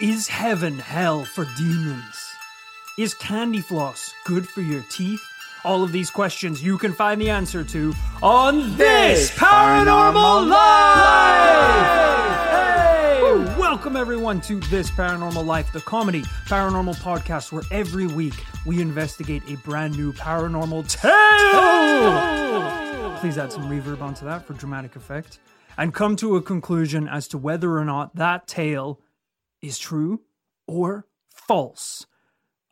Is heaven hell for demons? Is candy floss good for your teeth? All of these questions you can find the answer to on this Paranormal Life! Hey! Welcome everyone to This Paranormal Life, the comedy paranormal podcast where every week we investigate a brand new paranormal tale. Please add some reverb onto that for dramatic effect and come to a conclusion as to whether or not that tale is true or false.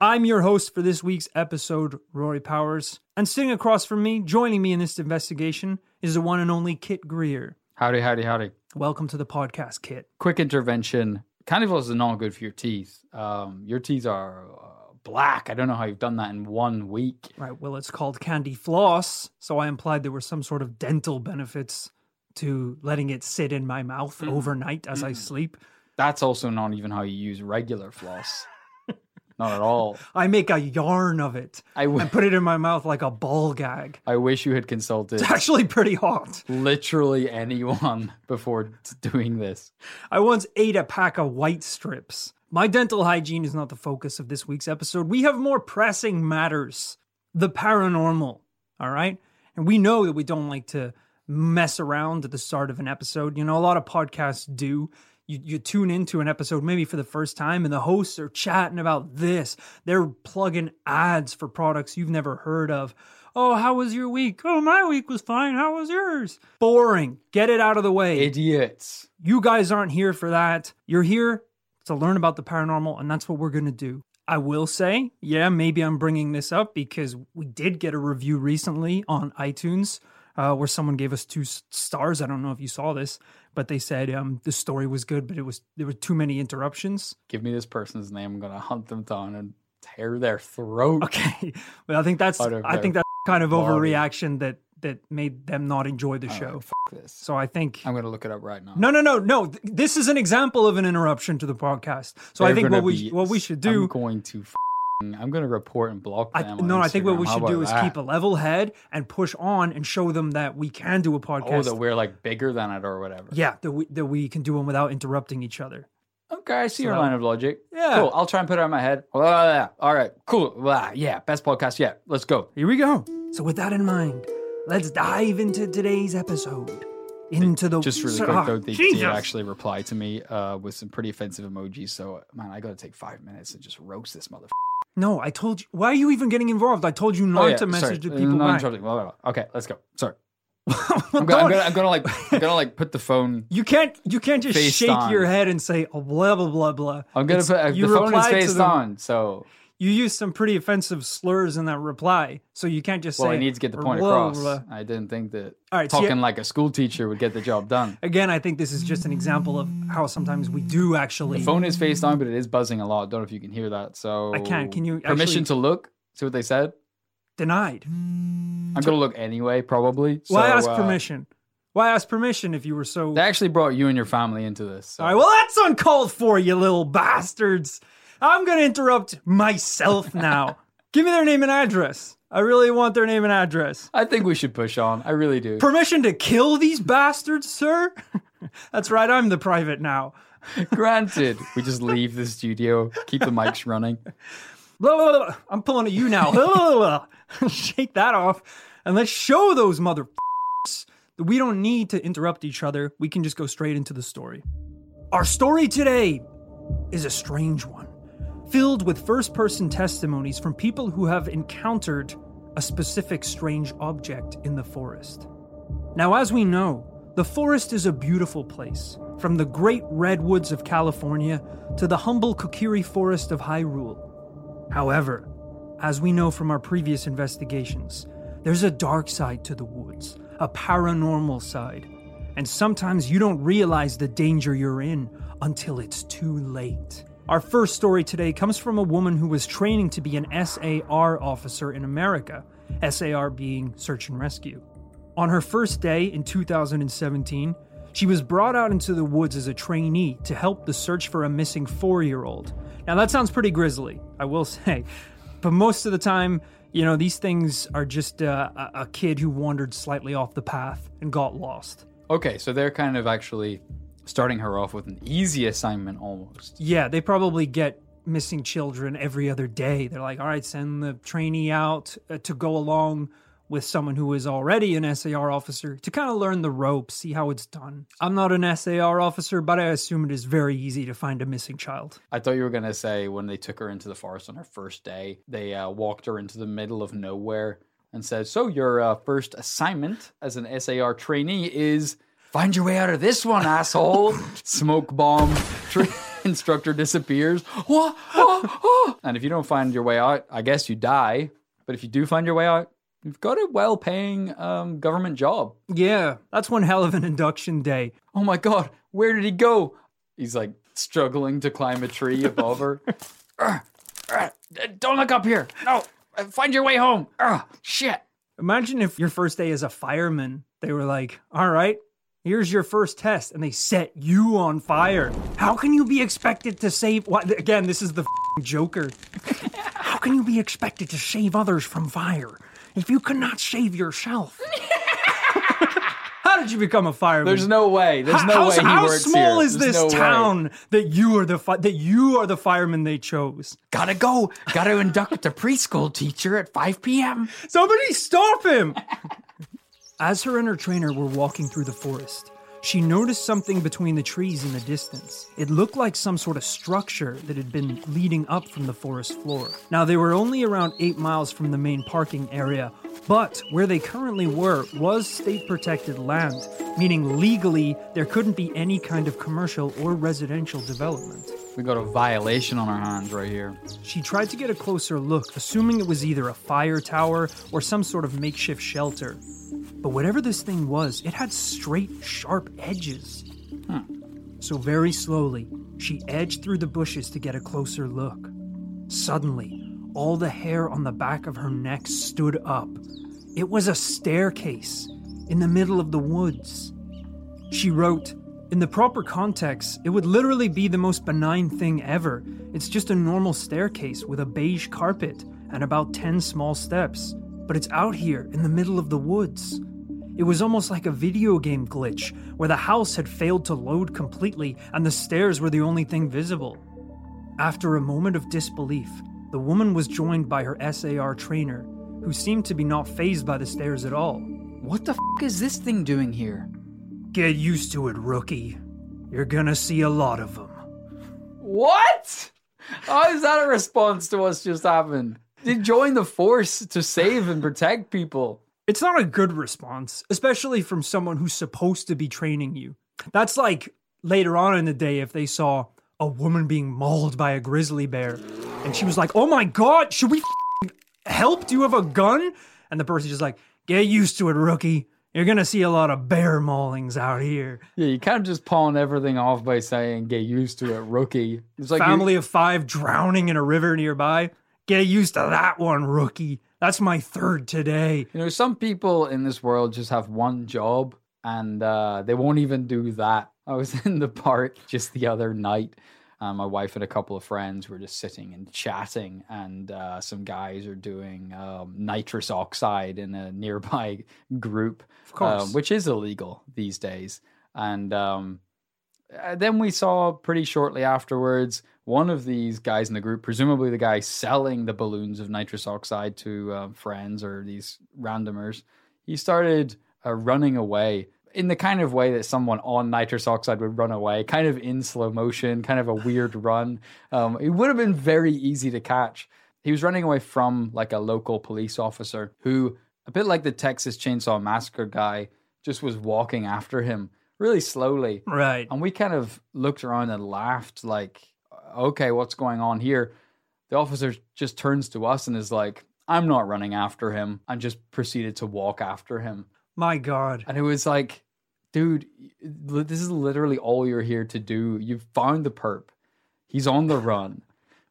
I'm your host for this week's episode, Rory Powers, and sitting across from me, joining me in this investigation, is the one and only Kit Greer. Howdy, howdy, howdy. Welcome to the podcast, Kit. Quick intervention. Candy floss is not good for your teeth. Um, your teeth are uh, black. I don't know how you've done that in one week. Right, well, it's called candy floss, so I implied there were some sort of dental benefits to letting it sit in my mouth overnight as I sleep. That's also not even how you use regular floss. not at all. I make a yarn of it I, w- and put it in my mouth like a ball gag. I wish you had consulted It's actually pretty hot. literally anyone before t- doing this. I once ate a pack of white strips. My dental hygiene is not the focus of this week's episode. We have more pressing matters the paranormal, all right? And we know that we don't like to mess around at the start of an episode. You know, a lot of podcasts do. You, you tune into an episode maybe for the first time, and the hosts are chatting about this. They're plugging ads for products you've never heard of. Oh, how was your week? Oh, my week was fine. How was yours? Boring. Get it out of the way. Idiots. You guys aren't here for that. You're here to learn about the paranormal, and that's what we're going to do. I will say, yeah, maybe I'm bringing this up because we did get a review recently on iTunes uh, where someone gave us two stars. I don't know if you saw this, but they said um, the story was good, but it was there were too many interruptions. Give me this person's name. I'm going to hunt them down and tear their throat. Okay, well, I think that's I think that's kind of body. overreaction that that made them not enjoy the All show. right, this. So I think I'm going to look it up right now. No, no, no, no. This is an example of an interruption to the podcast. So I They're think what we what we should do. I'm going to. I'm going to report and block I, them. on no, I think what we How should do is that? keep a level head and push on and show them that we can do a podcast. Oh, that we're like bigger than it or whatever. yeah, that we that we can do them without interrupting each other. Okay, I see So your line of logic. Yeah. Cool. I'll try and put it on my head. Blah. All right. Cool. Blah. Yeah. Best podcast yet. Let's go. Here we go. So with that in mind, let's dive into today's episode. Into the Just really so- quick ah, though, they Jesus. did actually reply to me uh, with some pretty offensive emojis. So man, I got to take five minutes and just roast this mother. No, I told you. Why are you even getting involved? I told you not oh, yeah, to message sorry. the people No back. interrupting. Blah, blah, blah. Okay, let's go. Sorry. I'm gonna, I'm gonna, I'm gonna like, I'm gonna like put the phone. You can't you can't just shake on. your head and say oh, blah blah blah blah. I'm gonna It's- put uh, the phone is faced on. So You used some pretty offensive slurs in that reply, so you can't just say. well, say. I need to get the point blah, across. blah. I didn't think that so talking yeah- like a school teacher would get the job done. Again, I think this is just an example of how sometimes we do actually. The phone is faced on, but it is buzzing a lot. Don't know if you can hear that. So I can't. Can you permission actually- to look? See what they said. denied. I'm gonna look anyway, probably. Why So, ask uh, permission? Why ask permission if you were so? They actually brought you and your family into this. So. All right, well, that's uncalled for, you little bastards. I'm going to interrupt myself now. Give me their name and address. I really want their name and address. I think we should push on. I really do. Permission to kill these bastards, sir? That's right, I'm the private now. Granted, we just leave the studio, keep the mics running. Blah, blah, blah. I'm pulling at you now. Blah, blah, blah. Shake that off and let's show those motherfuckers that we don't need to interrupt each other. We can just go straight into the story. Our story today is a strange one, filled with first person testimonies from people who have encountered a specific strange object in the forest. Now, as we know, the forest is a beautiful place, from the great redwoods of California to the humble Kokiri forest of Hyrule. However, as we know from our previous investigations, there's a dark side to the woods, a paranormal side. And sometimes you don't realize the danger you're in until it's too late. Our first story today comes from a woman who was training to be an SAR officer in America, SAR being search and rescue. On her first day in 2017, she was brought out into the woods as a trainee to help the search for a missing four year old. Now, that sounds pretty grisly, I will say. But most of the time, you know, these things are just uh, a, a kid who wandered slightly off the path and got lost. Okay, so they're kind of actually starting her off with an easy assignment almost. Yeah, they probably get missing children every other day. They're like, all right, send the trainee out uh, to go along with someone who is already an SAR officer to kind of learn the ropes, see how it's done. I'm not an SAR officer, but I assume it is very easy to find a missing child. I thought you were going to say when they took her into the forest on her first day, they uh, walked her into the middle of nowhere and said, So, your uh, first assignment as an SAR trainee is find your way out of this one, asshole. Smoke bomb. Tra- instructor disappears. What? And if you don't find your way out, I guess you die. But if you do find your way out, you've got a well paying um, government job. Yeah, that's one hell of an induction day. Oh my God, where did he go? He's like struggling to climb a tree above her. "Ugh, ugh, don't look up here. No, uh, find your way home. Ugh, shit. Imagine if your first day as a fireman, they were like, all right, here's your first test, and they set you on fire. How can you be expected to save? What? Again, this is the f***ing Joker. How can you be expected to save others from fire if you cannot save yourself? How did you become a fireman? There's no way. There's no how, way he how works small here. is There's this no way. town that you are the fi- that you are the fireman they chose? Gotta go. Gotta induct a preschool teacher at 5 p.m. Somebody stop him! As her and her trainer were walking through the forest, she noticed something between the trees in the distance. It looked like some sort of structure that had been leading up from the forest floor. Now, they were only around 8 miles from the main parking area, but where they currently were was state protected land, meaning legally there couldn't be any kind of commercial or residential development. We got a violation on our hands right here. She tried to get a closer look, assuming it was either a fire tower or some sort of makeshift shelter. But whatever this thing was, it had straight, sharp edges. So, very slowly, she edged through the bushes to get a closer look. Suddenly, all the hair on the back of her neck stood up. It was a staircase in the middle of the woods. She wrote, In the proper context, it would literally be the most benign thing ever. It's just a normal staircase with a beige carpet and about 10 small steps. But it's out here in the middle of the woods. It was almost like a video game glitch where the house had failed to load completely and the stairs were the only thing visible. After a moment of disbelief, the woman was joined by her SAR trainer, who seemed to be not phased by the stairs at all. What the f is this thing doing here? Get used to it, rookie. You're gonna see a lot of them. What? How is that a response to what's just happened? They join the force to save and protect people. It's not a good response, especially from someone who's supposed to be training you. That's like later on in the day if they saw a woman being mauled by a grizzly bear and she was like, oh my god, should we f- help? Do you have a gun? And the person's just like, get used to it, rookie. You're gonna see a lot of bear maulings out here. Yeah, you kind of just pawn everything off by saying get used to it, rookie. It's like Family of five drowning in a river nearby. Get used to that one, rookie. That's my third today. You know, some people in this world just have one job and uh, they won't even do that. I was in the park just the other night. Uh, my wife and a couple of friends were just sitting and chatting, and uh, some guys are doing um, nitrous oxide in a nearby group, Of course. um, which is illegal these days. And um, uh, then we saw pretty shortly afterwards one of these guys in the group, presumably the guy selling the balloons of nitrous oxide to uh, friends or these randomers, he started uh, running away in the kind of way that someone on nitrous oxide would run away, kind of in slow motion, kind of a weird run. Um, it would have been very easy to catch. He was running away from like a local police officer who, a bit like the Texas Chainsaw Massacre guy, just was walking after him really slowly. Right. And we kind of looked around and laughed, like, okay, what's going on here? The officer just turns to us and is like, I'm not running after him, and just proceeded to walk after him. My God. And it was like, dude, this is literally all you're here to do. You've found the perp. He's on the run.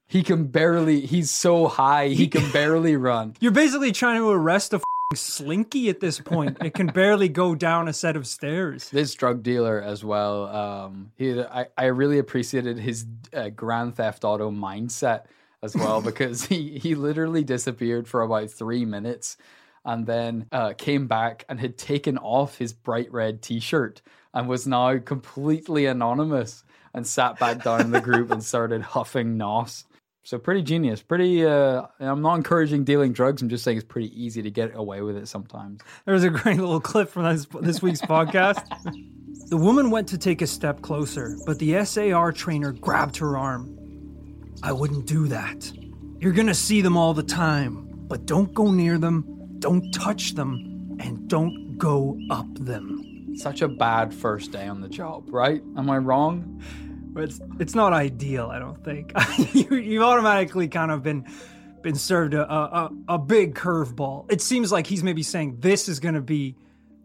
He can barely, he's so high, he can barely run. You're basically trying to arrest a slinky at this point. It can barely go down a set of stairs. this drug dealer as well. Um, he, I, I really appreciated his uh, Grand Theft Auto mindset as well because he he literally disappeared for about three minutes, and then uh, came back and had taken off his bright red T-shirt and was now completely anonymous and sat back down in the group and started huffing nos. So pretty genius. Pretty. Uh, I'm not encouraging dealing drugs. I'm just saying it's pretty easy to get away with it sometimes. There's a great little clip from this this week's podcast. The woman went to take a step closer, but the SAR trainer grabbed her arm. I wouldn't do that. You're gonna see them all the time, but don't go near them, don't touch them, and don't go up them. Such a bad first day on the job, right? Am I wrong? It's it's not ideal, I don't think. you, you've automatically kind of been been served a a, a big curveball. It seems like he's maybe saying this is going to be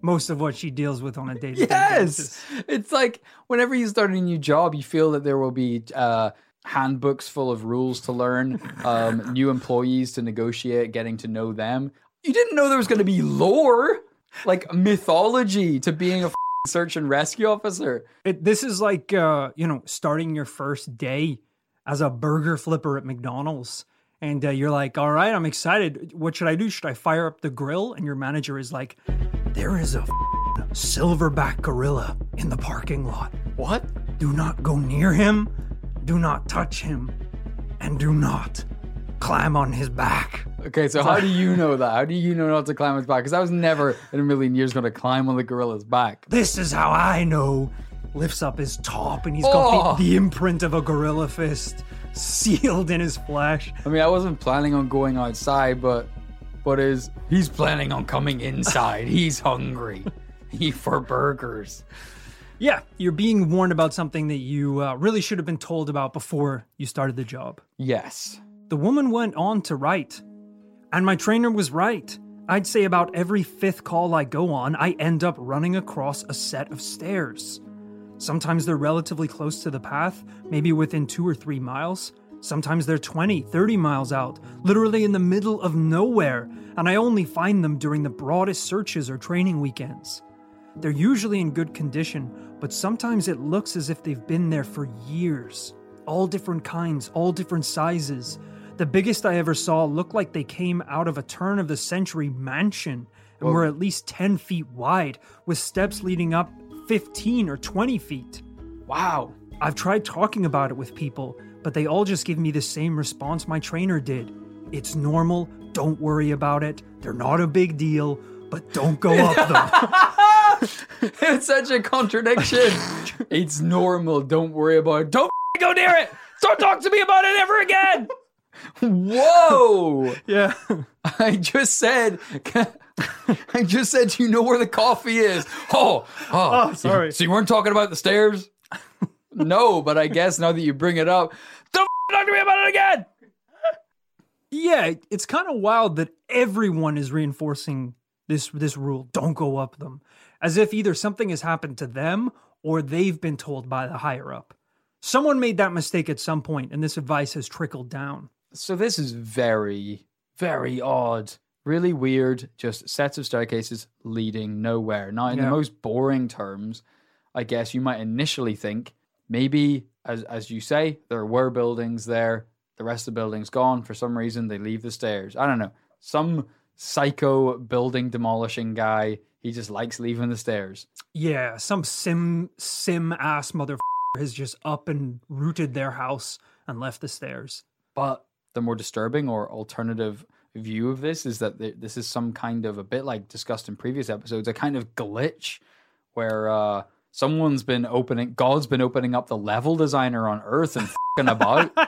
most of what she deals with on a day to day Yes, it's like whenever you start a new job, you feel that there will be uh, handbooks full of rules to learn, um, new employees to negotiate, getting to know them. You didn't know there was going to be lore, like mythology, to being a search and rescue officer. It, this is like uh, you know starting your first day as a burger flipper at McDonald's. And uh, you're like, all right, I'm excited. What should I do? Should I fire up the grill? And your manager is like, there is a f- silverback gorilla in the parking lot. What? Do not go near him, do not touch him, and do not climb on his back. Okay, so how do you know that? How do you know not to climb on his back? Because I was never in a million years going to climb on the gorilla's back. This is how I know. Lifts up his top, and he's Oh. got the, the imprint of a gorilla fist sealed in his flesh. I mean, I wasn't planning on going outside, but but is he's planning on coming inside? he's hungry. He for burgers. Yeah, you're being warned about something that you uh, really should have been told about before you started the job. Yes. The woman went on to write, and my trainer was right. I'd say about every fifth call I go on, I end up running across a set of stairs. Sometimes they're relatively close to the path, maybe within two or three miles. Sometimes they're 20, 30 miles out, literally in the middle of nowhere, and I only find them during the broadest searches or training weekends. They're usually in good condition, but sometimes it looks as if they've been there for years. All different kinds, all different sizes. The biggest I ever saw looked like they came out of a turn of the century mansion and were at least 10 feet wide, with steps leading up 15 or 20 feet. Wow. I've tried talking about it with people, but they all just give me the same response my trainer did. It's normal, don't worry about it, they're not a big deal, but don't go up them. it's such a contradiction. it's normal. Don't worry about it. Don't go near it. Don't talk to me about it ever again. Whoa. yeah. I just said. I just said you know where the coffee is. Oh, oh, Oh, sorry. So you weren't talking about the stairs? no, but I guess now that you bring it up, don't talk to me about it again. Yeah, it's kind of wild that everyone is reinforcing this this rule. Don't go up them. As if either something has happened to them or they've been told by the higher up. Someone made that mistake at some point and this advice has trickled down. So this is very, very odd. Really weird. Just sets of staircases leading nowhere. Now, in the most boring terms, I guess you might initially think maybe, as as you say, there were buildings there. The rest of the building's gone for some reason. They leave the stairs. I don't know. Some psycho building demolishing guy. He just likes leaving the stairs. Yeah, some sim sim ass mother has just up and rooted their house and left the stairs. But the more disturbing or alternative view of this is that this is some kind of a bit like discussed in previous episodes, a kind of glitch where uh, someone's been opening, God's been opening up the level designer on Earth and fing about.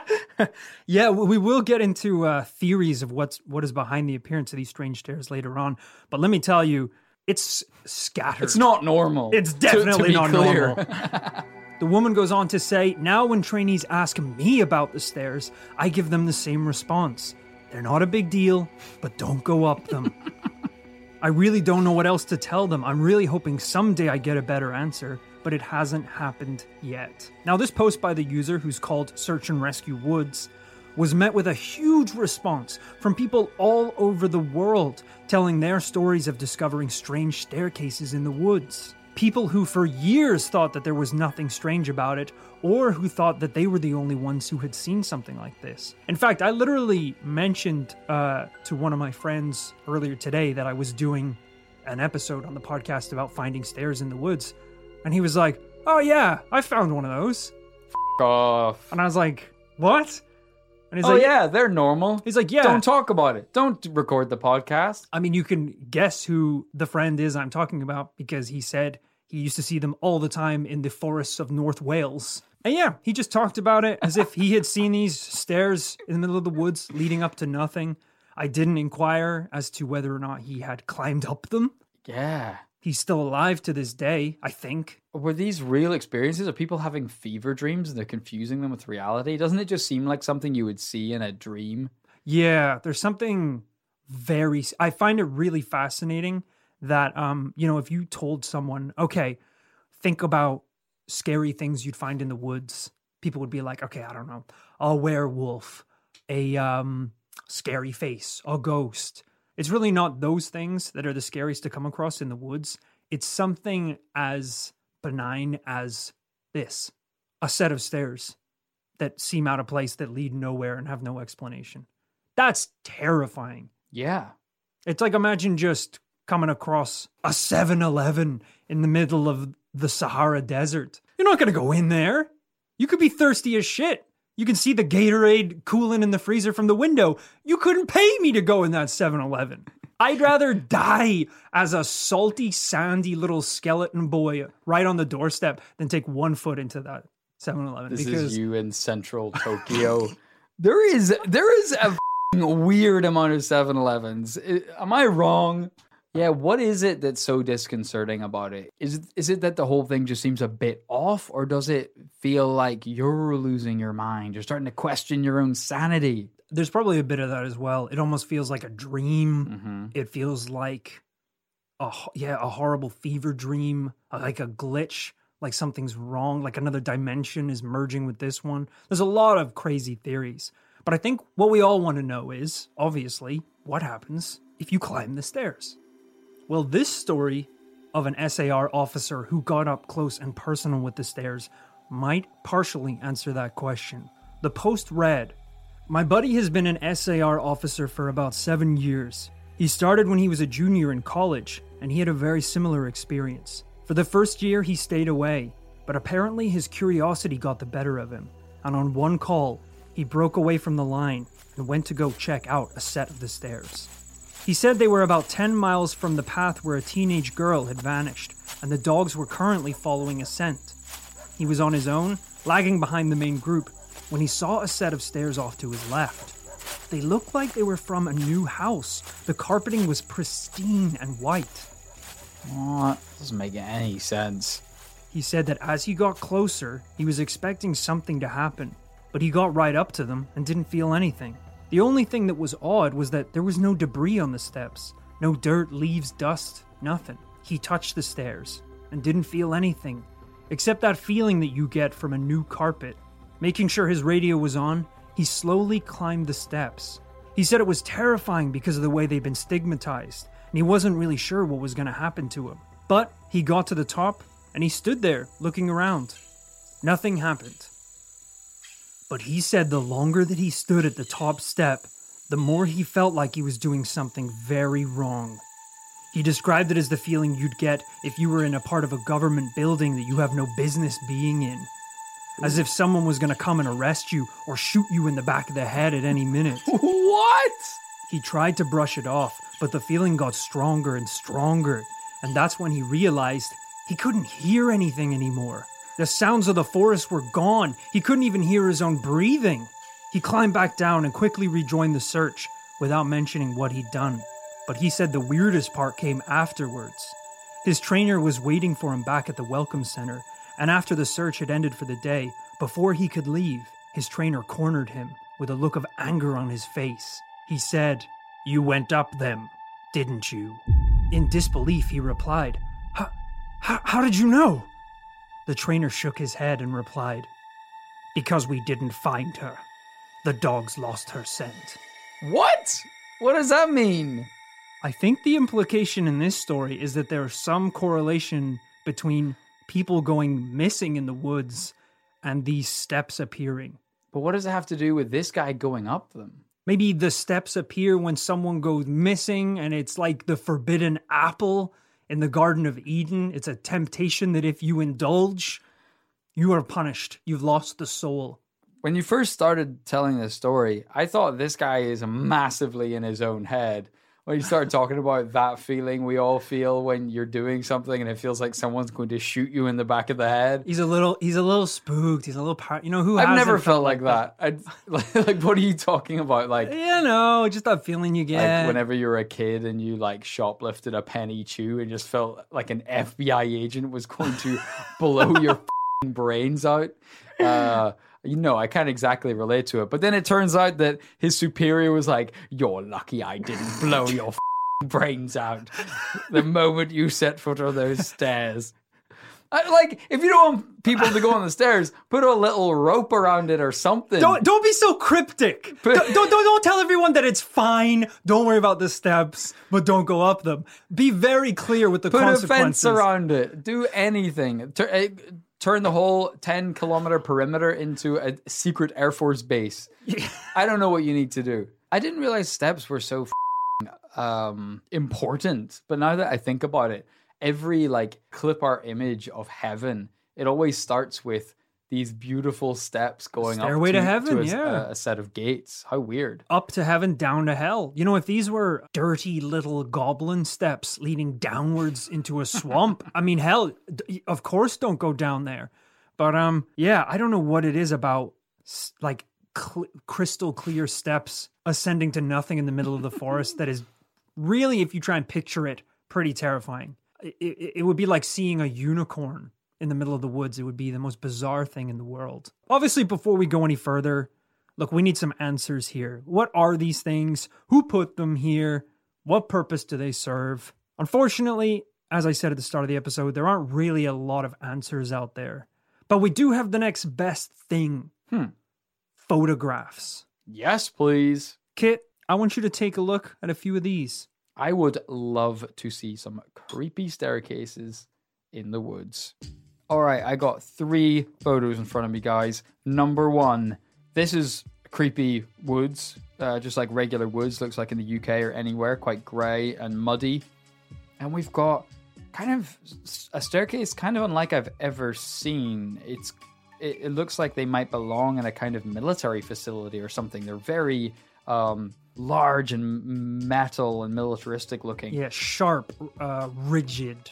Yeah, we will get into uh, theories of what's what is behind the appearance of these strange stairs later on. But let me tell you, it's scattered. It's not normal. It's to- to definitely not clear. normal. The woman goes on to say, Now, when trainees ask me about the stairs, I give them the same response. They're not a big deal, but don't go up them. I really don't know what else to tell them. I'm really hoping someday I get a better answer, but it hasn't happened yet. Now, this post by the user, who's called Search and Rescue Woods, was met with a huge response from people all over the world telling their stories of discovering strange staircases in the woods. People who for years thought that there was nothing strange about it, or who thought that they were the only ones who had seen something like this. In fact, I literally mentioned uh, to one of my friends earlier today that I was doing an episode on the podcast about finding stairs in the woods. And he was like, Oh, yeah, I found one of those. F- off. And I was like, What? And he's Oh like, yeah, they're normal. He's like, Yeah. Don't talk about it. Don't record the podcast. I mean, you can guess who the friend is I'm talking about because he said he used to see them all the time in the forests of North Wales. And yeah, he just talked about it as if he had seen these stairs in the middle of the woods leading up to nothing. I didn't inquire as to whether or not he had climbed up them. Yeah. He's still alive to this day, I think. Were these real experiences? Are people having fever dreams and they're confusing them with reality? Doesn't it just seem like something you would see in a dream? Yeah, there's something very I find it really fascinating that um, you know, if you told someone, okay, think about scary things you'd find in the woods, people would be like, okay, I don't know, a werewolf, a um scary face, a ghost. It's really not those things that are the scariest to come across in the woods. It's something as benign as this a set of stairs that seem out of place that lead nowhere and have no explanation. That's terrifying. Yeah. It's like imagine just coming across a 7 Eleven in the middle of the Sahara Desert. You're not going to go in there. You could be thirsty as shit. You can see the Gatorade cooling in the freezer from the window. You couldn't pay me to go in that 7 Eleven. I'd rather die as a salty, sandy little skeleton boy right on the doorstep than take one foot into that 7 Eleven. This Because is you in central Tokyo. there is there is a f***ing weird amount of 7-Elevens. Am I wrong? Yeah, what is it that's so disconcerting about it? Is it, is it that the whole thing just seems a bit off or does it feel like you're losing your mind? You're starting to question your own sanity. there's probably a bit of that as well. It almost feels like a dream. Mm-hmm. It feels like a yeah, a horrible fever dream, uh, like a glitch, like something's wrong, like another dimension is merging with this one. There's a lot of crazy theories. But I think what we all want to know is, obviously, what happens if you climb the stairs? Well, this story of an SAR officer who got up close and personal with the stairs might partially answer that question. The post read My buddy has been an SAR officer for about seven years. He started when he was a junior in college, and he had a very similar experience. For the first year, he stayed away, but apparently his curiosity got the better of him, and on one call, he broke away from the line and went to go check out a set of the stairs. He said they were about 10 miles from the path where a teenage girl had vanished, and the dogs were currently following a scent. He was on his own, lagging behind the main group, when he saw a set of stairs off to his left. They looked like they were from a new house. The carpeting was pristine and white. What? Doesn't make any sense. He said that as he got closer, he was expecting something to happen, but he got right up to them and didn't feel anything. The only thing that was odd was that there was no debris on the steps no dirt, leaves, dust, nothing. He touched the stairs and didn't feel anything, except that feeling that you get from a new carpet. Making sure his radio was on, he slowly climbed the steps. He said it was terrifying because of the way they'd been stigmatized, and he wasn't really sure what was going to happen to him. But he got to the top and he stood there looking around. Nothing happened. But he said the longer that he stood at the top step, the more he felt like he was doing something very wrong. He described it as the feeling you'd get if you were in a part of a government building that you have no business being in. As if someone was going to come and arrest you or shoot you in the back of the head at any minute. What? He tried to brush it off, but the feeling got stronger and stronger, and that's when he realized he couldn't hear anything anymore. The sounds of the forest were gone. He couldn't even hear his own breathing. He climbed back down and quickly rejoined the search without mentioning what he'd done. But he said the weirdest part came afterwards. His trainer was waiting for him back at the Welcome Center, and after the search had ended for the day, before he could leave, his trainer cornered him with a look of anger on his face. He said, You went up them, didn't you? In disbelief, he replied, "How- did you know? The trainer shook his head and replied, Because we didn't find her. The dogs lost her scent. What? What does that mean? I think the implication in this story is that there's some correlation between people going missing in the woods and these steps appearing. But what does it have to do with this guy going up them? Maybe the steps appear when someone goes missing and it's like the forbidden apple in the Garden of Eden. It's a temptation that if you indulge, you are punished. You've lost the soul. When you first started telling this story, I thought this guy is massively in his own head. When you start talking about that feeling we all feel when you're doing something and it feels like someone's going to shoot you in the back of the head. He's a little he's a little spooked. He's a little par- you know who I've never felt like that. I like what are you talking about? Like You know, just that feeling you get. like whenever you're a kid and you like shoplifted a penny chew and just felt like an FBI agent was going to blow your f***ing brains out. Uh, you know, I can't exactly relate to it. But then it turns out that his superior was like, "You're lucky I didn't blow your brains out the moment you set foot on those stairs." I, like, if you don't want people to go on the stairs, put a little rope around it or something. Don't don't be so cryptic. But- don't, don't don't tell everyone that it's fine. Don't worry about the steps, but don't go up them. Be very clear with the put a consequences. fence around it. Do anything. Eh, Tur- turn the whole 10 kilometer perimeter into a secret Air Force base. I don't know what you need to do. I didn't realize steps were so f***ing, um, important. But now that I think about it, every like clip art image of heaven, it always starts with these beautiful steps going Stairway up to to, heaven, a, yeah. a, set of gates. How weird. Up to heaven, down to hell. You know, if these were dirty little goblin steps leading downwards into a swamp, I mean, hell, d- of course, don't go down there. But um, yeah, I don't know what it is about s- like cl- crystal clear steps ascending to nothing in the middle of the forest that is really, if you try and picture it, pretty terrifying. It, it, it would be like seeing a unicorn in the middle of the woods. It would be the most bizarre thing in the world. Obviously, before we go any further, look, we need some answers here. What are these things? Who put them here? What purpose do they serve? Unfortunately, as I said at the start of the episode, there aren't really a lot of answers out there. But we do have the next best thing Hmm. photographs. Yes, please. Kit, I want you to take a look at a few of these. I would love to see some creepy staircases in the woods. All right, I got three photos in front of me, guys. Number one, this is creepy woods, uh, just like regular woods, looks like in the UK or anywhere, quite grey and muddy. And we've got kind of a staircase, kind of unlike I've ever seen. It's it, it looks like they might belong in a kind of military facility or something. They're very um, large and metal and militaristic looking Yeah, sharp, uh, rigid.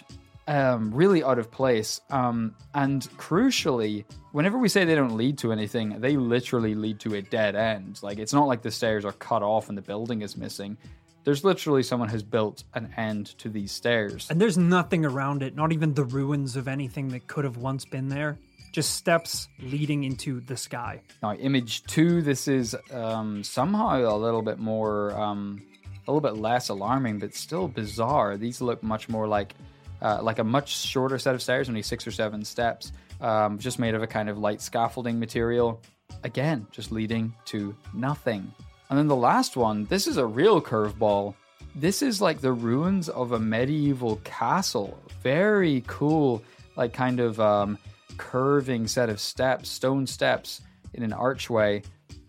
Um, really out of place. Um, and crucially, whenever we say they don't lead to anything, they literally lead to a dead end. Like it's not like the stairs are cut off and the building is missing. There's literally someone has built an end to these stairs. And there's nothing around it, not even the ruins of anything that could have once been there. Just steps leading into the sky. Now, image two, this is um, somehow a little bit more, um, a little bit less alarming, but still bizarre. These look much more like, uh, like a much shorter set of stairs, only six or seven steps, um, just made of a kind of light scaffolding material. Again, just leading to nothing. And then the last one, this is a real curveball. This is like the ruins of a medieval castle. Very cool, like kind of um, curving set of steps, stone steps in an archway,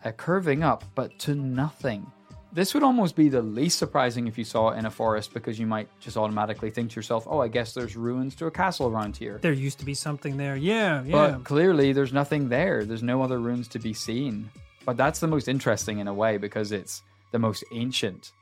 uh, curving up, but to nothing. This would almost be the least surprising if you saw it in a forest because you might just automatically think to yourself, oh, I guess there's ruins to a castle around here. There used to be something there. Yeah, yeah. But clearly, there's nothing there. There's no other ruins to be seen. But that's the most interesting in a way because it's the most ancient.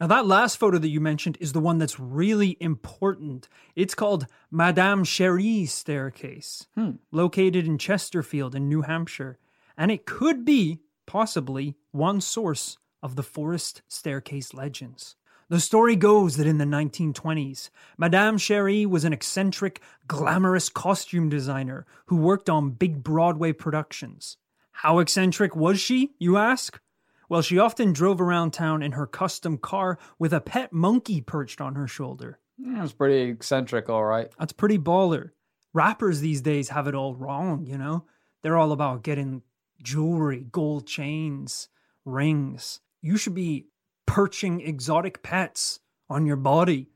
Now, that last photo that you mentioned is the one that's really important. It's called Madame Sherri's staircase, hmm. located in Chesterfield in New Hampshire. And it could be, possibly, one source of the forest staircase legends. The story goes that in the 1920s, Madame Sherri was an eccentric, glamorous costume designer who worked on big Broadway productions. How eccentric was she, you ask? Well, she often drove around town in her custom car with a pet monkey perched on her shoulder. It's pretty eccentric, all right. That's pretty baller. Rappers these days have it all wrong, you know? They're all about getting jewelry, gold chains, rings. You should be perching exotic pets on your body.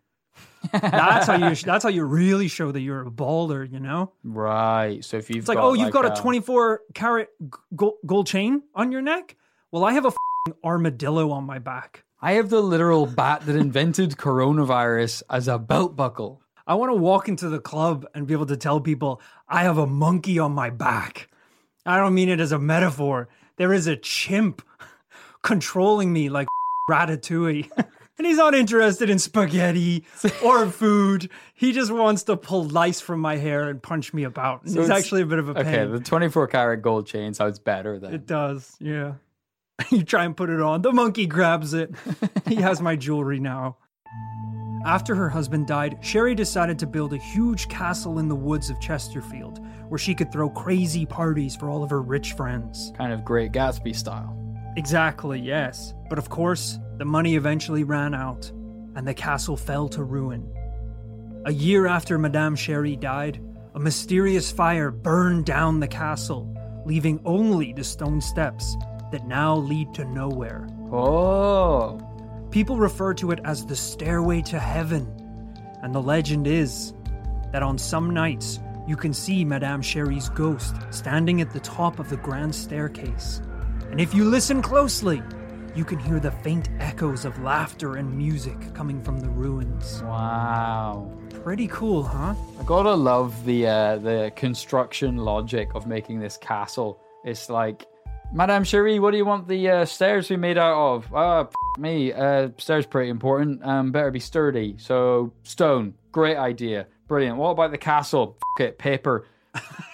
that's how you. That's how you really show that you're a baller. You know. Right. So if you've It's like, got, oh, you've got a uh, 24 carat gold, gold chain on your neck. Well, I have a f***ing armadillo on my back. I have the literal bat that invented coronavirus as a belt buckle. I want to walk into the club and be able to tell people I have a monkey on my back. I don't mean it as a metaphor. There is a chimp controlling me like Ratatouille. and he's not interested in spaghetti or food. He just wants to pull lice from my hair and punch me about. And So it's it's- actually a bit of a pain. Okay, the 24 karat gold chain sounds better than. It does, yeah. you try and put it on. The monkey grabs it. he has my jewelry now. After her husband died, Sherri decided to build a huge castle in the woods of Chesterfield where she could throw crazy parties for all of her rich friends. kind of Great Gatsby style. Exactly, yes. But of course, the money eventually ran out and the castle fell to ruin. A year after Madame Sherri died, a mysterious fire burned down the castle, leaving only the stone steps that now lead to nowhere. Oh, People refer to it as the Stairway to Heaven, and the legend is that on some nights you can see Madame Sherri's ghost standing at the top of the grand staircase. And if you listen closely, you can hear the faint echoes of laughter and music coming from the ruins. wow. Pretty cool, huh? I gotta love the uh, the construction logic of making this castle. It's like, Madame Sherri, what do you want the uh, stairs to be made out of? Ah, f- me. Uh, stairs pretty important. Um, better be sturdy. So stone. Great idea. Brilliant. What about the castle? F- it, paper.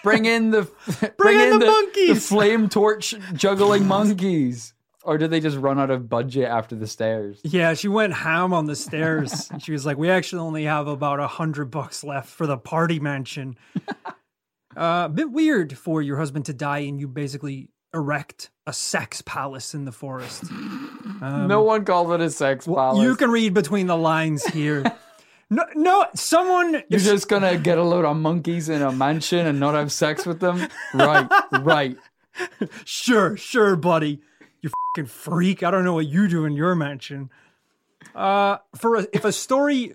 Bring in the bring, in the the monkeys! flame torch juggling monkeys. Or did they just run out of budget after the stairs? Yeah, she went ham on the stairs. she was like, "We actually only have about a hundred bucks left for the party mansion." uh, a bit weird for your husband to die and you basically erect a sex palace in the forest. no one called it a sex palace. You can read between the lines here. No, no, someone. You're just gonna get a load of monkeys in a mansion and not have sex with them? Right, right. Sure, sure, buddy. You fucking freak. I don't know what you do in your mansion. Uh, for a, if a story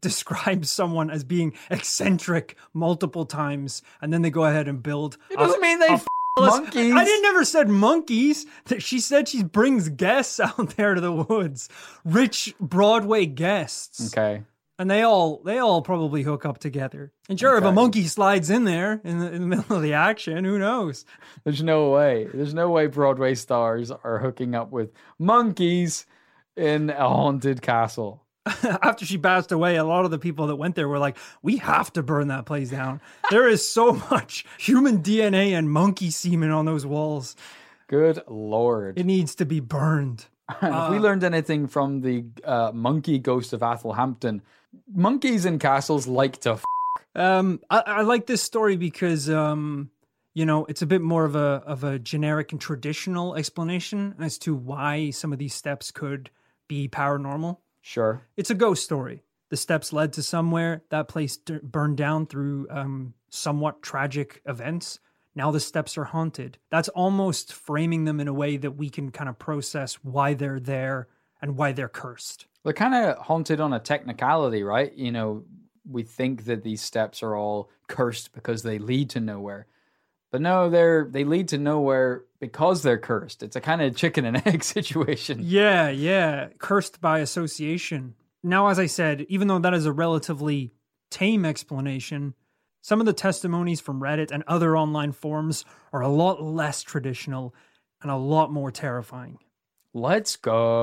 describes someone as being eccentric multiple times, and then they go ahead and build. It doesn't mean they f- monkeys. I didn't never said monkeys. That She said she brings guests out there to the woods, rich Broadway guests, Okay. And they all they all probably hook up together. And sure, if a monkey slides in there in the, in the middle of the action, who knows? There's no way. There's no way Broadway stars are hooking up with monkeys in a haunted castle. after she passed away, a lot of the people that went there were like, "We have to burn that place down." there is so much human DNA and monkey semen on those walls. Good lord. It needs to be burned. If we learned anything from the uh, monkey ghost of Athelhampton, monkeys in castles like to f- Um, I, I like this story because, um, you know, it's a bit more of a of a generic and traditional explanation as to why some of these steps could be paranormal. Sure. It's a ghost story. The steps led to somewhere. That place d- burned down through um, somewhat tragic events. Now the steps are haunted. That's almost framing them in a way that we can kind of process why they're there and why they're cursed. They're kind of haunted on a technicality, right? You know, we think that these steps are all cursed because they lead to nowhere. But no, they're they lead to nowhere because they're cursed. It's a kind of chicken and egg situation. Yeah, yeah. Cursed by association. Now, as I said, even though that is a relatively tame explanation, some of the testimonies from Reddit and other online forums are a lot less traditional and a lot more terrifying. Let's go.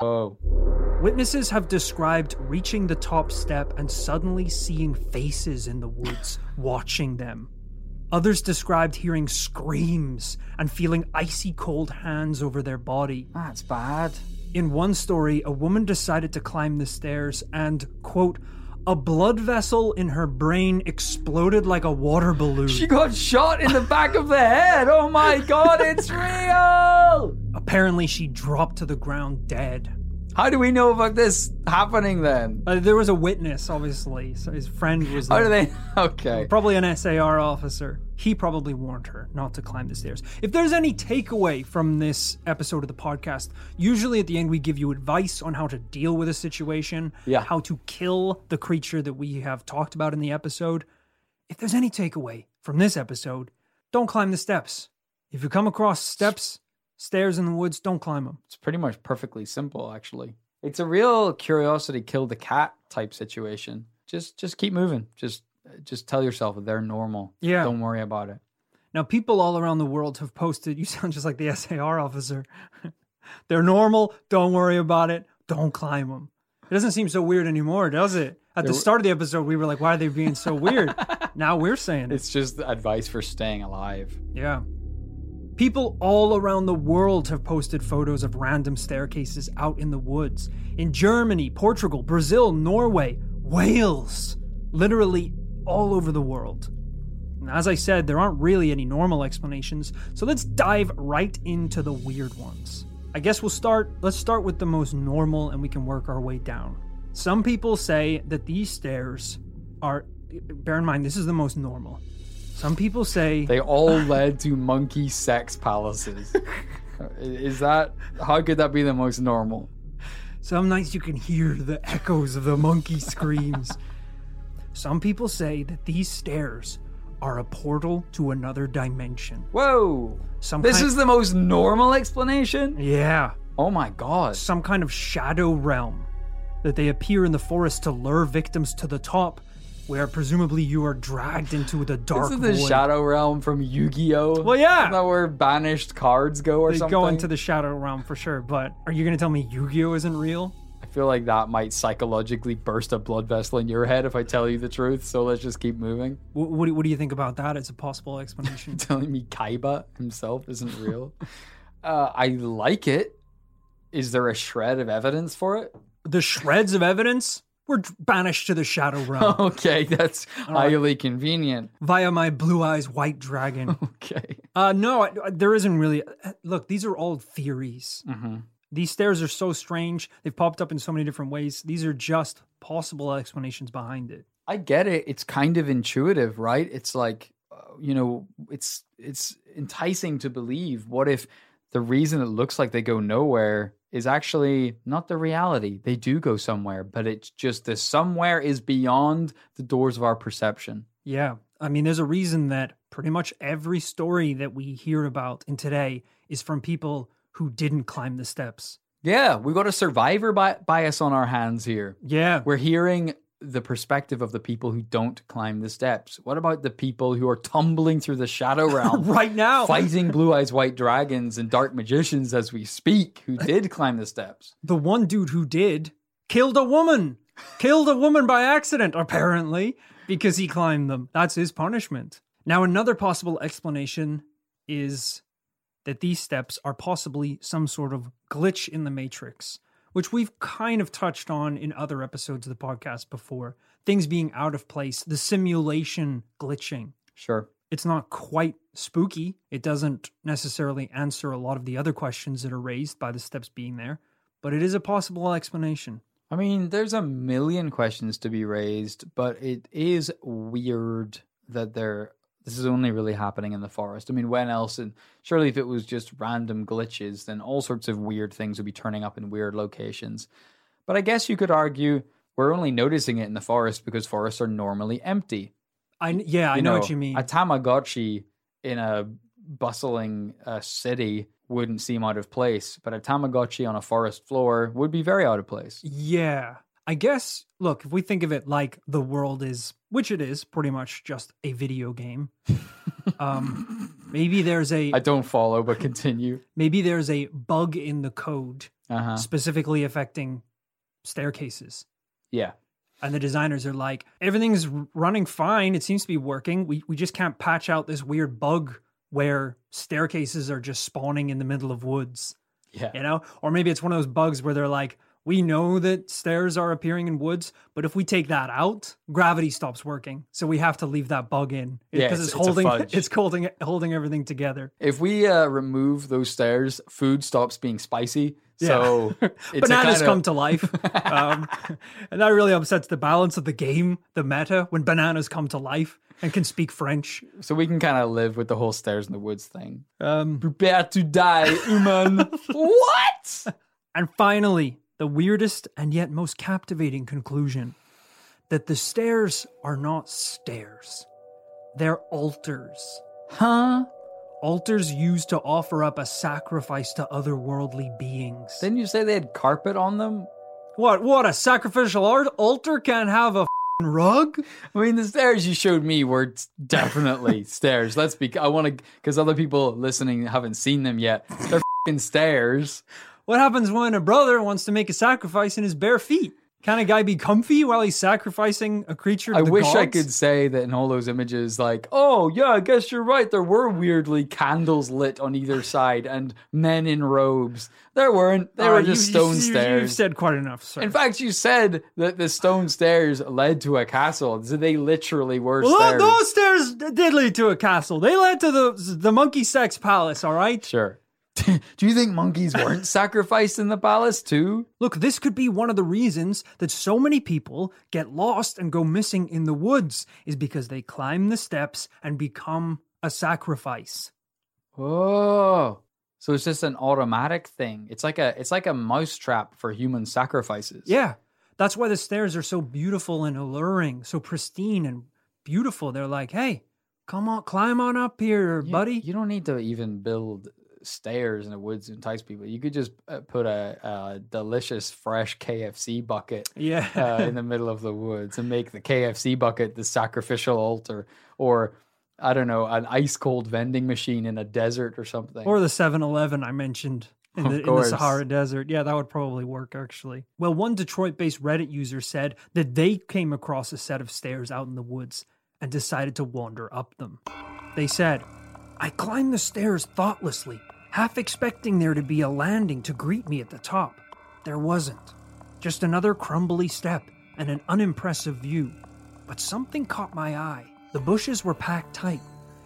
Oh, Witnesses have described reaching the top step and suddenly seeing faces in the woods watching them. Others described hearing screams and feeling icy cold hands over their body. that's bad. In one story, a woman decided to climb the stairs and, quote, a blood vessel in her brain exploded like a water balloon. She got shot in the back of the head. Oh my god, it's real! Apparently, she dropped to the ground dead. How do we know about this happening then? Uh, there was a witness, obviously, so his friend was How there. do they? Okay. Probably an SAR officer. He probably warned her not to climb the stairs. If there's any takeaway from this episode of the podcast, usually at the end we give you advice on how to deal with a situation, Yeah. how to kill the creature that we have talked about in the episode. If there's any takeaway from this episode, don't climb the steps. If you come across steps, stairs in the woods, don't climb them. It's pretty much perfectly simple, actually. It's a real curiosity kill the cat type situation. Just, just keep moving. Just, just tell yourself they're normal. Yeah. Don't worry about it. Now, people all around the world have posted, you sound just like the SAR officer. They're normal. Don't worry about it. Don't climb them. It doesn't seem so weird anymore, does it? At the start of the episode, we were like, why are they being so weird? now we're saying it. It's just advice for staying alive. Yeah. People all around the world have posted photos of random staircases out in the woods. In Germany, Portugal, Brazil, Norway, Wales. Literally all over the world. And as I said, there aren't really any normal explanations, so let's dive right into the weird ones. I guess we'll start, let's start with the most normal and we can work our way down. Some people say that these stairs are, bear in mind, this is the most normal. Some people say They all led to monkey sex palaces. Is that how could that be the most normal? Some nights you can hear the echoes of the monkey screams. Some people say that these stairs are a portal to another dimension. Whoa! Some This is the most normal explanation? Yeah, Oh my god. some kind of shadow realm that they appear in the forest to lure victims to the top, where presumably you are dragged into the dark Isn't the void. Shadow Realm from Yu-Gi-Oh? Well, yeah. Isn't that where banished cards go or They something? go into the shadow realm for sure, but are you going to tell me Yu-Gi-Oh isn't real? I feel like that might psychologically burst a blood vessel in your head if I tell you the truth. So let's just keep moving. What, what, do- what do you think about that as a possible explanation? Telling me Kaiba himself isn't real. uh, I like it. Is there a shred of evidence for it? the shreds of evidence were banished to the shadow realm. Okay, that's highly convenient. via my blue eyes white dragon. Okay. uh, no, I, I- there isn't really. Look, these are all theories. Mm-hmm. These stairs are so strange. They've popped up in so many different ways. These are just possible explanations behind it. I get it. It's kind of intuitive, right? It's like, uh, you know, it's it's enticing to believe. What if the reason it looks like they go nowhere is actually not the reality? They do go somewhere, but it's just the somewhere is beyond the doors of our perception. Yeah. I mean, there's a reason that pretty much every story that we hear about in today is from people who didn't climb the steps. Yeah, we got a survivor bi- bias on our hands here. Yeah. We're hearing the perspective of the people who don't climb the steps. What about the people who are tumbling through the shadow realm? right now. fighting blue eyes white dragons and dark magicians as we speak who did climb the steps The one dude who did killed a woman. killed a woman by accident, apparently, because he climbed them. That's his punishment. Now, another possible explanation is that these steps are possibly some sort of glitch in the matrix, which we've kind of touched on in other episodes of the podcast before. Things being out of place, the simulation glitching. sure It's not quite spooky. It doesn't necessarily answer a lot of the other questions that are raised by the steps being there, but it is a possible explanation. i mean there's a million questions to be raised but it is weird that they're this is only really happening in the forest i mean when else and surely if it was just random glitches then all sorts of weird things would be turning up in weird locations but i guess you could argue we're only noticing it in the forest because forests are normally empty I yeah, I you know, what you mean. A Tamagotchi in a bustling uh, city wouldn't seem out of place, but a Tamagotchi on a forest floor would be very out of place. Yeah. I guess, look, if we think of it like the world is, which it is pretty much just a video game, um, maybe there's a I don't follow, but continue. maybe there's a bug in the code Uh-huh. specifically affecting staircases. Yeah. And the designers are like, everything's running fine. It seems to be working. We we just can't patch out this weird bug where staircases are just spawning in the middle of woods. Yeah. you know or maybe it's one of those bugs where they're like we know that stairs are appearing in woods but if we take that out gravity stops working so we have to leave that bug in Yeah, because it's- it's, it's holding it's holding holding everything together If we uh, remove those stairs, food stops being spicy. Yeah. So it's bananas come to life um, and that really upsets the balance of the game the meta when bananas come to life and can speak french So we can kind of live with the whole stairs in the woods thing. um, Prepare to die, human. what? And finally, the weirdest and yet most captivating conclusion that the stairs are not stairs, they're altars. Huh? Altars used to offer up a sacrifice to otherworldly beings. Didn't you say they had carpet on them? what? What? A sacrificial art altar can't have a f***ing rug? I mean, the stairs you showed me were definitely stairs. Let's be. I want to, because other people listening haven't seen them yet. They're fing stairs. What happens when a brother wants to make a sacrifice in his bare feet? Can a guy be comfy while he's sacrificing a creature to I wish I could say that in all those images, like, oh yeah, I guess you're right. There were weirdly candles lit on either side and men in robes. There weren't. They All oh, were just you- stone you- stairs. You've said quite enough, sir. in fact, you said that the stone stairs led to a castle. So they literally were Well, stairs. those stairs did lead to a castle. They led to the the monkey sex palace. All right. Sure. Do you think monkeys weren't sacrificed in the palace too? Look, this could be one of the reasons that so many people get lost and go missing in the woods is because they climb the steps and become a sacrifice. Oh. So it's just an automatic thing. It's like a it's like a mousetrap for human sacrifices. Yeah, that's why the stairs are so beautiful and alluring, so pristine and beautiful. They're like, hey, come on, climb on up here, You- buddy. You don't need to even build stairs in the woods entice people. You could just uh, put a, a delicious fresh KFC bucket yeah. uh, in the middle of the woods and make the KFC bucket the sacrificial altar, or I don't know, an ice cold vending machine in a desert or something. Or the 7 Eleven I mentioned in the, in the. Sahara Desert. Yeah, that would probably work actually. Well, one Detroit based Reddit user said that they came across a set of stairs out in the woods and decided to wander up them. They said, I climbed the stairs thoughtlessly, half expecting there to be a landing to greet me at the top. There wasn't. Just another crumbly step and an unimpressive view. But something caught my eye. The bushes were packed tight,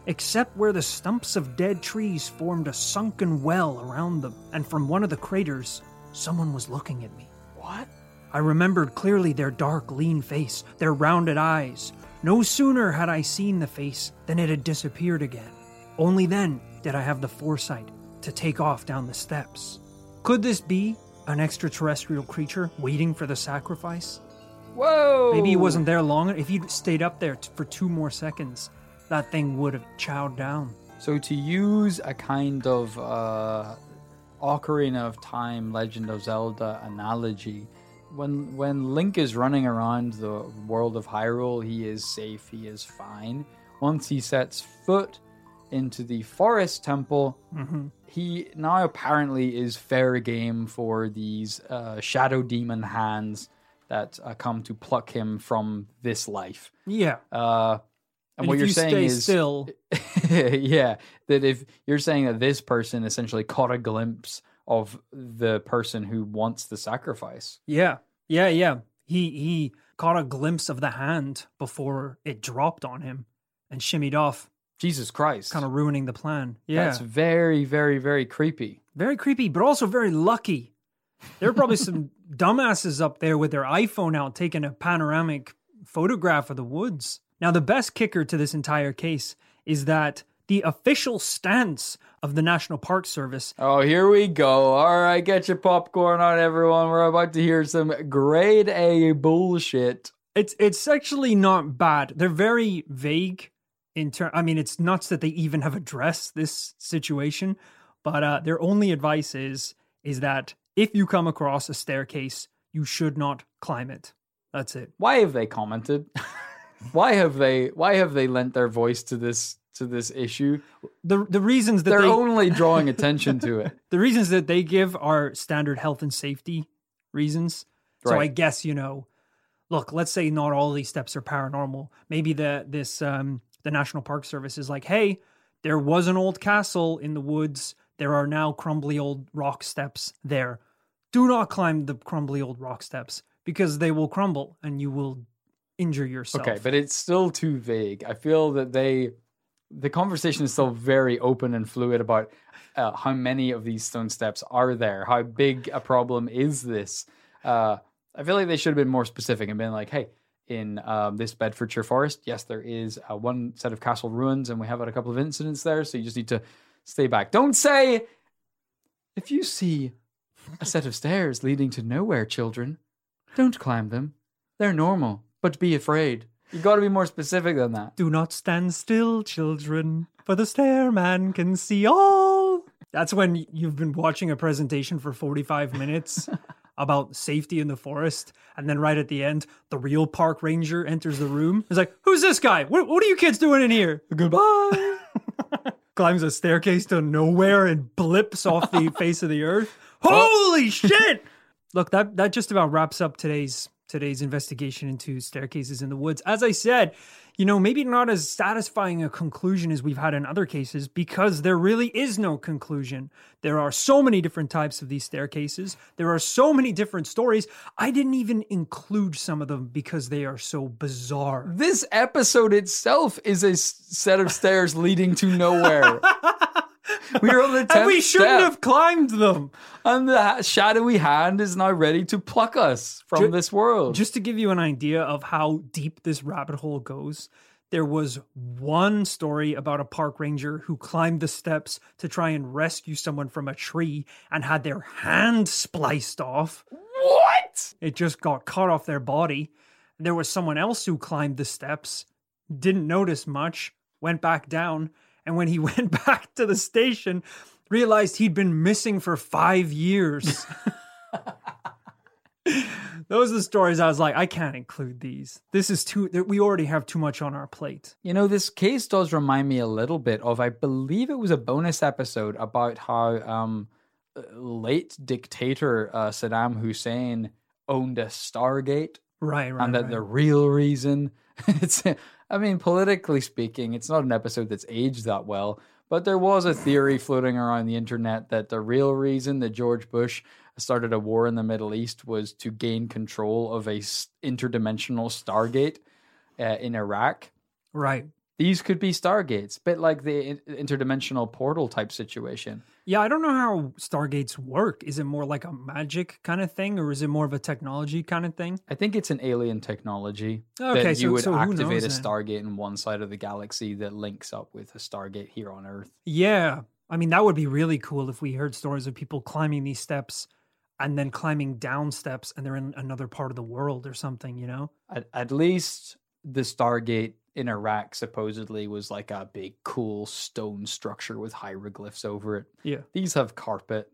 except where the stumps of dead trees formed a sunken well around them, and from one of the craters, someone was looking at me. what? I remembered clearly their dark, lean face, their rounded eyes. No sooner had I seen the face than it had disappeared again. Only then did I have the foresight to take off down the steps. Could this be an extraterrestrial creature waiting for the sacrifice? Whoa! Maybe he wasn't there long. If he'd stayed up there t- for two more seconds, that thing would have chowed down. So to use a kind of uh, Ocarina of Time, Legend of Zelda analogy, when when Link is running around the world of Hyrule, he is safe, he is fine. Once he sets foot into the forest temple, he now apparently is fair game for these uh, shadow demon hands that uh, come to pluck him from this life. Yeah. Uh, and, And what you're you saying is still, yeah, that if you're saying that this person essentially caught a glimpse of the person who wants the sacrifice. yeah, yeah, yeah. He he caught a glimpse of the hand before it dropped on him and shimmied off, Jesus Christ. kind of ruining the plan. Yeah, That's very, very, very creepy. very creepy, but also very lucky. There are probably some dumbasses up there with their iPhone out taking a panoramic photograph of the woods. Now, the best kicker to this entire case is that the official stance of the National Park Service Oh, here we go. All right, get your popcorn on, everyone. We're about to hear some grade A bullshit. It's it's actually not bad. They're very vague in turn i mean it's nuts that they even have addressed this situation but uh, their only advice is is that if you come across a staircase you should not climb it that's it Why have they commented? why have they why have they lent their voice to this to this issue? the the reasons that They're they only drawing attention to it. the reasons that they give are standard health and safety reasons. So I guess you know, look, let's say not all these steps are paranormal. Maybe the this um the National Park Service is like, hey, there was an old castle in the woods. There are now crumbly old rock steps there. Do not climb the crumbly old rock steps because they will crumble and you will injure yourself. Okay, but it's still too vague. I feel that they, the conversation is still very open and fluid about uh, how many of these stone steps are there, how big a problem is this. Uh, I feel like they should have been more specific and been like, hey, in um, this Bedfordshire forest, yes, there is uh, one set of castle ruins, and we have had a couple of incidents there, so you just need to stay back. Don't say, if you see a set of stairs leading to nowhere, children, don't climb them. They're normal, but be afraid. You got to be more specific than that. Do not stand still, children, for the stairman can see all. That's when you've been watching a presentation for 45 minutes about safety in the forest. And then right at the end, the real park ranger enters the room. He's like, Who's this guy? What, what are you kids doing in here? Goodbye. Climbs a staircase to nowhere and blips off the face of the earth. Oh. Holy shit! Look, that that just about wraps up today's today's investigation into staircases in the woods. As I said, you know, maybe not as satisfying a conclusion as we've had in other cases because there really is no conclusion. There are so many different types of these staircases. There are so many different stories. I didn't even include some of them because they are so bizarre. This episode itself is a set of stairs leading to nowhere. We're on the 10th And we shouldn't step, have climbed them. and the shadowy hand is now ready to pluck us from Ju- this world. Just to give you an idea of how deep this rabbit hole goes, there was one story about a park ranger who climbed the steps to try and rescue someone from a tree and had their hand spliced off. what? It just got cut off their body. There was someone else who climbed the steps, didn't notice much, went back down, and when he went back to the station, realized he'd been missing for five years. Those are the stories I was like, I can't include these. This is too, we already have too much on our plate. You know, this case does remind me a little bit of, I believe it was a bonus episode about how um, uh, late dictator uh, Saddam Hussein owned a Stargate. Right, right. and that right. the real reason it's i mean politically speaking it's not an episode that's aged that well but there was a theory floating around the internet that the real reason that george bush started a war in the middle east was to gain control of a interdimensional stargate uh, in iraq right. These could be stargates bit like the interdimensional portal type situation Yeah, I don't know how Stargates work. Is it more like a magic kind of thing or is it more of a technology kind of thing? I think it's an alien technology Okay, that you so- would so activate a then? Stargate in one side of the galaxy that links up with a Stargate here on Earth. Yeah. I mean, that would be really cool if we heard stories of people climbing these steps and then climbing down steps and they're in another part of the world or something, you know? At, at least the Stargate in Iraq supposedly was like a big, cool stone structure with hieroglyphs over it. Yeah. These have carpet,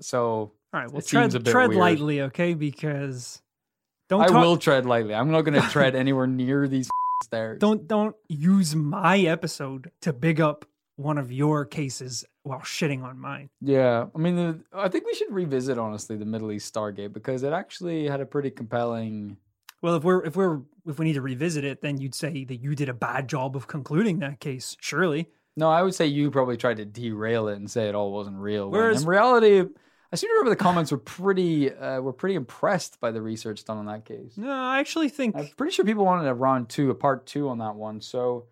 so All right. Well, tread, seems a bit tread lightly, okay? Because don't I talk- will tread lightly. I'm not going to tread anywhere near these stairs. don't don't use my episode to big up one of your cases while shitting on mine. Yeah, I mean, the, I think we should revisit honestly the Middle East Stargate because it actually had a pretty compelling. Well, if we're if we're if we need to revisit it, then you'd say that you did a bad job of concluding that case. Surely. No, I would say you probably tried to derail it and say it all wasn't real. Whereas- in reality, I seem to remember the comments were pretty uh, were pretty impressed by the research done on that case. No, I actually think I'm pretty sure people wanted a round two, a part two on that one. So,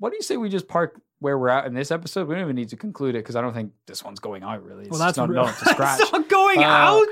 what do you say we just park where we're at in this episode? We don't even need to conclude it because I don't think this one's going out really. It's well, that's not, real. not to scratch. it's not going Uh, out.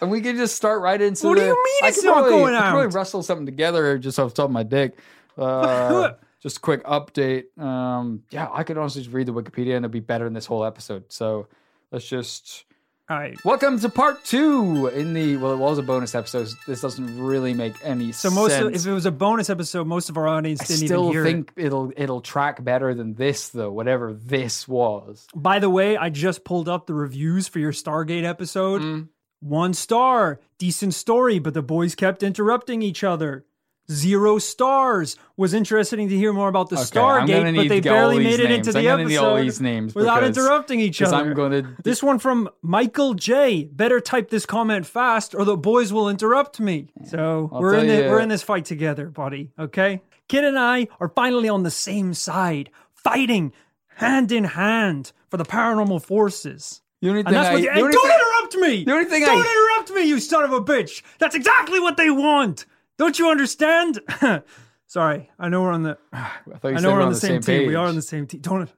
And we can just start right into What do you mean I it's not probably, going I could probably wrestle something together just off the top of my dick. Uh, just a quick update. Um, yeah, I could honestly just read the Wikipedia and it'd be better than this whole episode. So let's just All right. Welcome to part two in the well, it was a bonus episode. so This doesn't really make any sense. So most sense. of, if it was a bonus episode, most of our audience I didn't still even hear think it'll it'll track better than this though, whatever this was. By the way, I just pulled up the reviews for your Stargate episode. Mm. One star, decent story, but the boys kept interrupting each other. Zero stars. Was interesting to hear more about the Okay, Stargate, but they barely made it names. into the episode without because- interrupting each other. I'm gonna- This one from Michael J. Better type this comment fast, or the boys will interrupt me. So I'll we're in the, we're in this fight together, buddy. Okay, Kid and I are finally on the same side, fighting hand in hand for the paranormal forces. The only And thing I, what. the and only don't thing- interrupt me. the only thing don't interrupt me, you son of a bitch. That's exactly what they want. Don't you understand? Sorry, I know we're on the. I, I know we're on the same, team. We are on the same team. Don't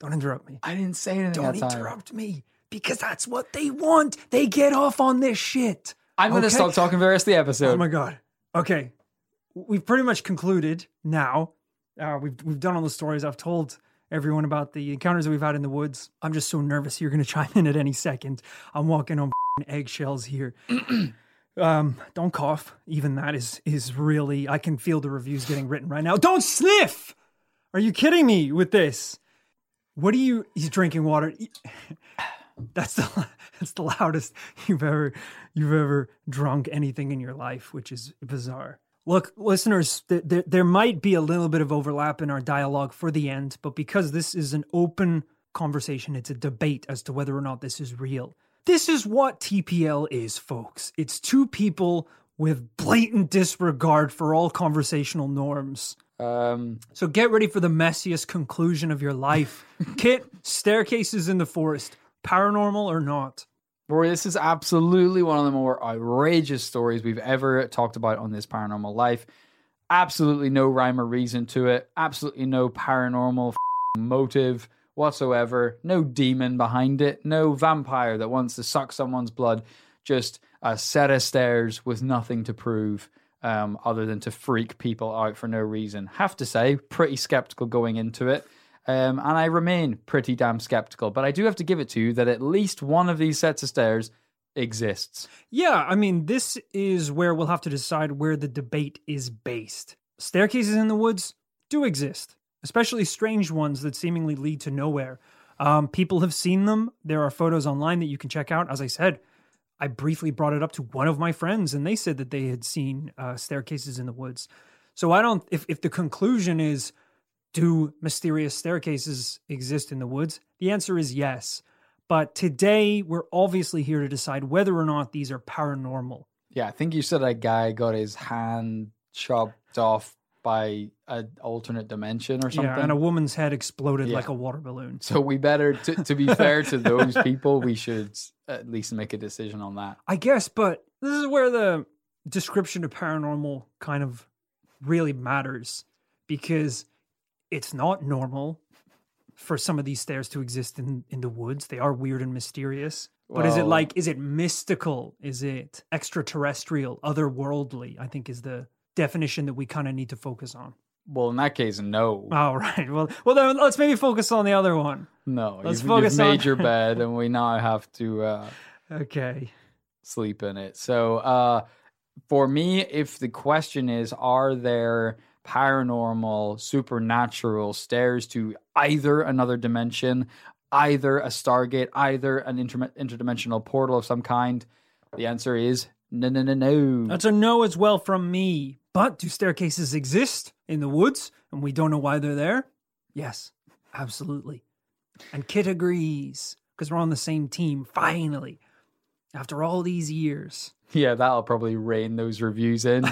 don't interrupt me. I didn't say anything Don't that time. interrupt me because that's what they want. They get off on this shit. I'm gonna stop talking for the rest of the episode. Oh my god. Okay, we've pretty much concluded now. Uh, we've we've done all the stories. I've told everyone about the encounters that we've had in the woods. I'm just so nervous. You're going to chime in at any second. I'm walking on eggshells here. um, don't cough. Even that is is really. I can feel the reviews getting written right now. Don't sniff. Are you kidding me with this? What do you? He's drinking water. That's the that's the loudest you've ever you've ever drunk anything in your life, which is bizarre. Look, listeners, th- th- there might be a little bit of overlap in our dialogue for the end, but because this is an open conversation, it's a debate as to whether or not this is real. This is what TPL is, folks. It's two people with blatant disregard for all conversational norms. Um, So get ready for the messiest conclusion of your life. Kit, staircases in the forest, paranormal or not? Rory, this is absolutely one of the more outrageous stories we've ever talked about on this paranormal life. Absolutely no rhyme or reason to it. Absolutely no paranormal f***ing motive whatsoever. No demon behind it. No vampire that wants to suck someone's blood. Just a set of stairs with nothing to prove um, other than to freak people out for no reason. Have to say, pretty skeptical going into it. Um, and I remain pretty damn skeptical, but I do have to give it to you that at least one of these sets of stairs exists. Yeah, I mean, this is where we'll have to decide where the debate is based. Staircases in the woods do exist, especially strange ones that seemingly lead to nowhere. Um, people have seen them. There are photos online that you can check out. As I said, I briefly brought it up to one of my friends, and they said that they had seen uh, staircases in the woods. So I don't. If if the conclusion is, do mysterious staircases exist in the woods? The answer is yes. But today we're obviously here to decide whether or not these are paranormal. Yeah, I think you said a guy got his hand chopped off by an alternate dimension or something. Yeah, and a woman's head exploded Yeah. like a water balloon. so we better, to, to be fair to those people, we should at least make a decision on that. I guess, but this is where the description of paranormal kind of really matters because it's not normal for some of these stairs to exist in, in the woods. They are weird and mysterious. But is it like, is it mystical? Is it extraterrestrial, otherworldly? I think is the definition that we kind of need to focus on. Well, in that case, no. All right. Well, well, then let's maybe focus on the other one. no, let's you've, focus you've made on- your bed, and we now have to uh, Okay. sleep in it. So, uh, for me, if the question is, are there paranormal, supernatural stairs to either another dimension, either a Stargate, either an inter- interdimensional portal of some kind, the answer is no, no, no, no. That's a no as well from me. But do staircases exist in the woods and we don't know why they're there? Yes, absolutely. And Kit agrees because we're on the same team finally after all these years. yeah, that'll probably rein those reviews in.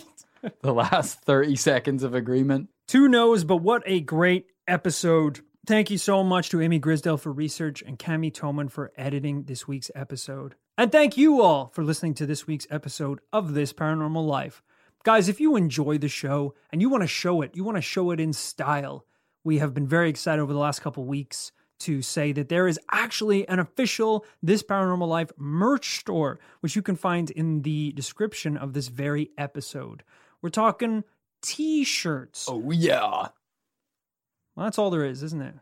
the last 30 seconds of agreement. Two no's, but what a great episode. Thank you so much to Amy Grisdale for research and Cami Toman for editing this week's episode. And thank you all for listening to this week's episode of This Paranormal Life. Guys, if you enjoy the show and you want to show it, you want to show it in style, we have been very excited over the last couple weeks to say that there is actually an official This Paranormal Life merch store, which you can find in the description of this very episode. We're talking t shirts. Oh, yeah. Well, that's all there is, isn't it?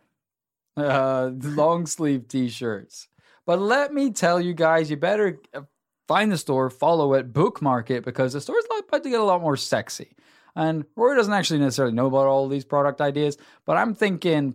Uh, long sleeve t shirts. But let me tell you guys, you better uh, find the store, follow it, bookmark it, because the store's about to get a lot more sexy. And Rory doesn't actually necessarily know about all these product ideas, but I'm thinking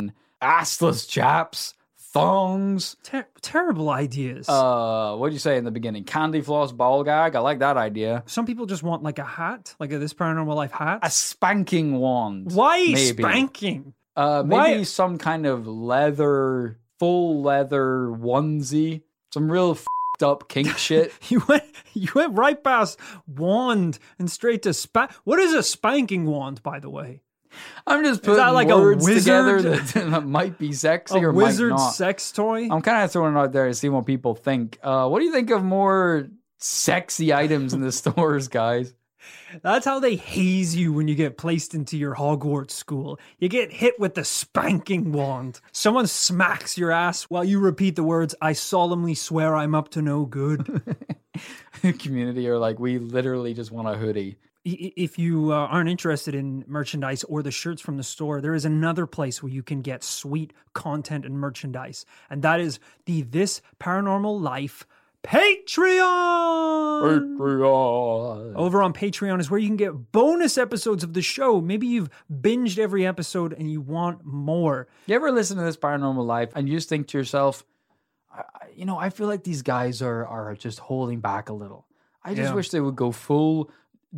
assless chaps, thongs. Ter- terrible ideas. Uh, what'd you say in the beginning? Candy floss ball gag. I like that idea. Some people just want like a hat, like a this paranormal life hat. A spanking wand. Why maybe. spanking? Uh, maybe Why- some kind of leather, full leather onesie. Some real f***ed up kink shit. You went you went right past wand and straight to spank. What is a spanking wand, by the way? I'm just putting like words together that might be sexy A or wizard might not. sex toy? I'm kind of throwing it out there to see what people think. Uh, what do you think of more sexy items in the stores, guys? That's how they haze you when you get placed into your Hogwarts school. You get hit with the spanking wand. Someone smacks your ass while you repeat the words, I solemnly swear I'm up to no good. Community are like, we literally just want a hoodie. I- If you uh, aren't interested in merchandise or the shirts from the store, there is another place where you can get sweet content and merchandise, and that is the This Paranormal Life Patreon. Patreon. Over on Patreon is where you can get bonus episodes of the show. Maybe you've binged every episode and you want more. You ever listen to this paranormal life and you just think to yourself, I, I- you know, I feel like these guys are are just holding back a little. I just Yeah. wish they would go full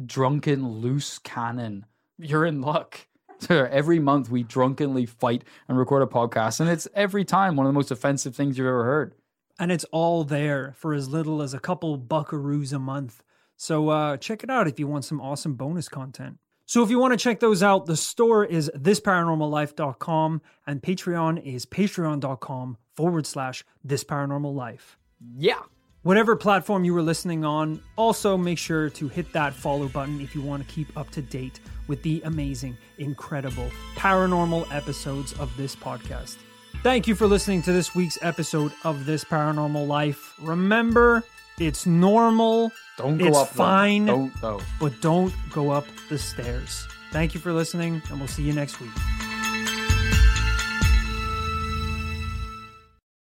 drunken loose cannon. You're in luck. So every month we drunkenly fight and record a podcast, and it's every time one of the most offensive things you've ever heard. And it's all there for as little as a couple buckaroos a month. So uh, check it out if you want some awesome bonus content. So if you want to check those out, the store is thisparanormallife.com and Patreon is patreon.com forward slash thisparanormallife. Yeah. Whatever platform you were listening on, also make sure to hit that follow button if you want to keep up to date with the amazing, incredible, paranormal episodes of this podcast. Thank you for listening to this week's episode of This Paranormal Life. Remember, it's normal, Don't go it's up. though. fine, Don't though. but don't go up the stairs. Thank you for listening, and we'll see you next week.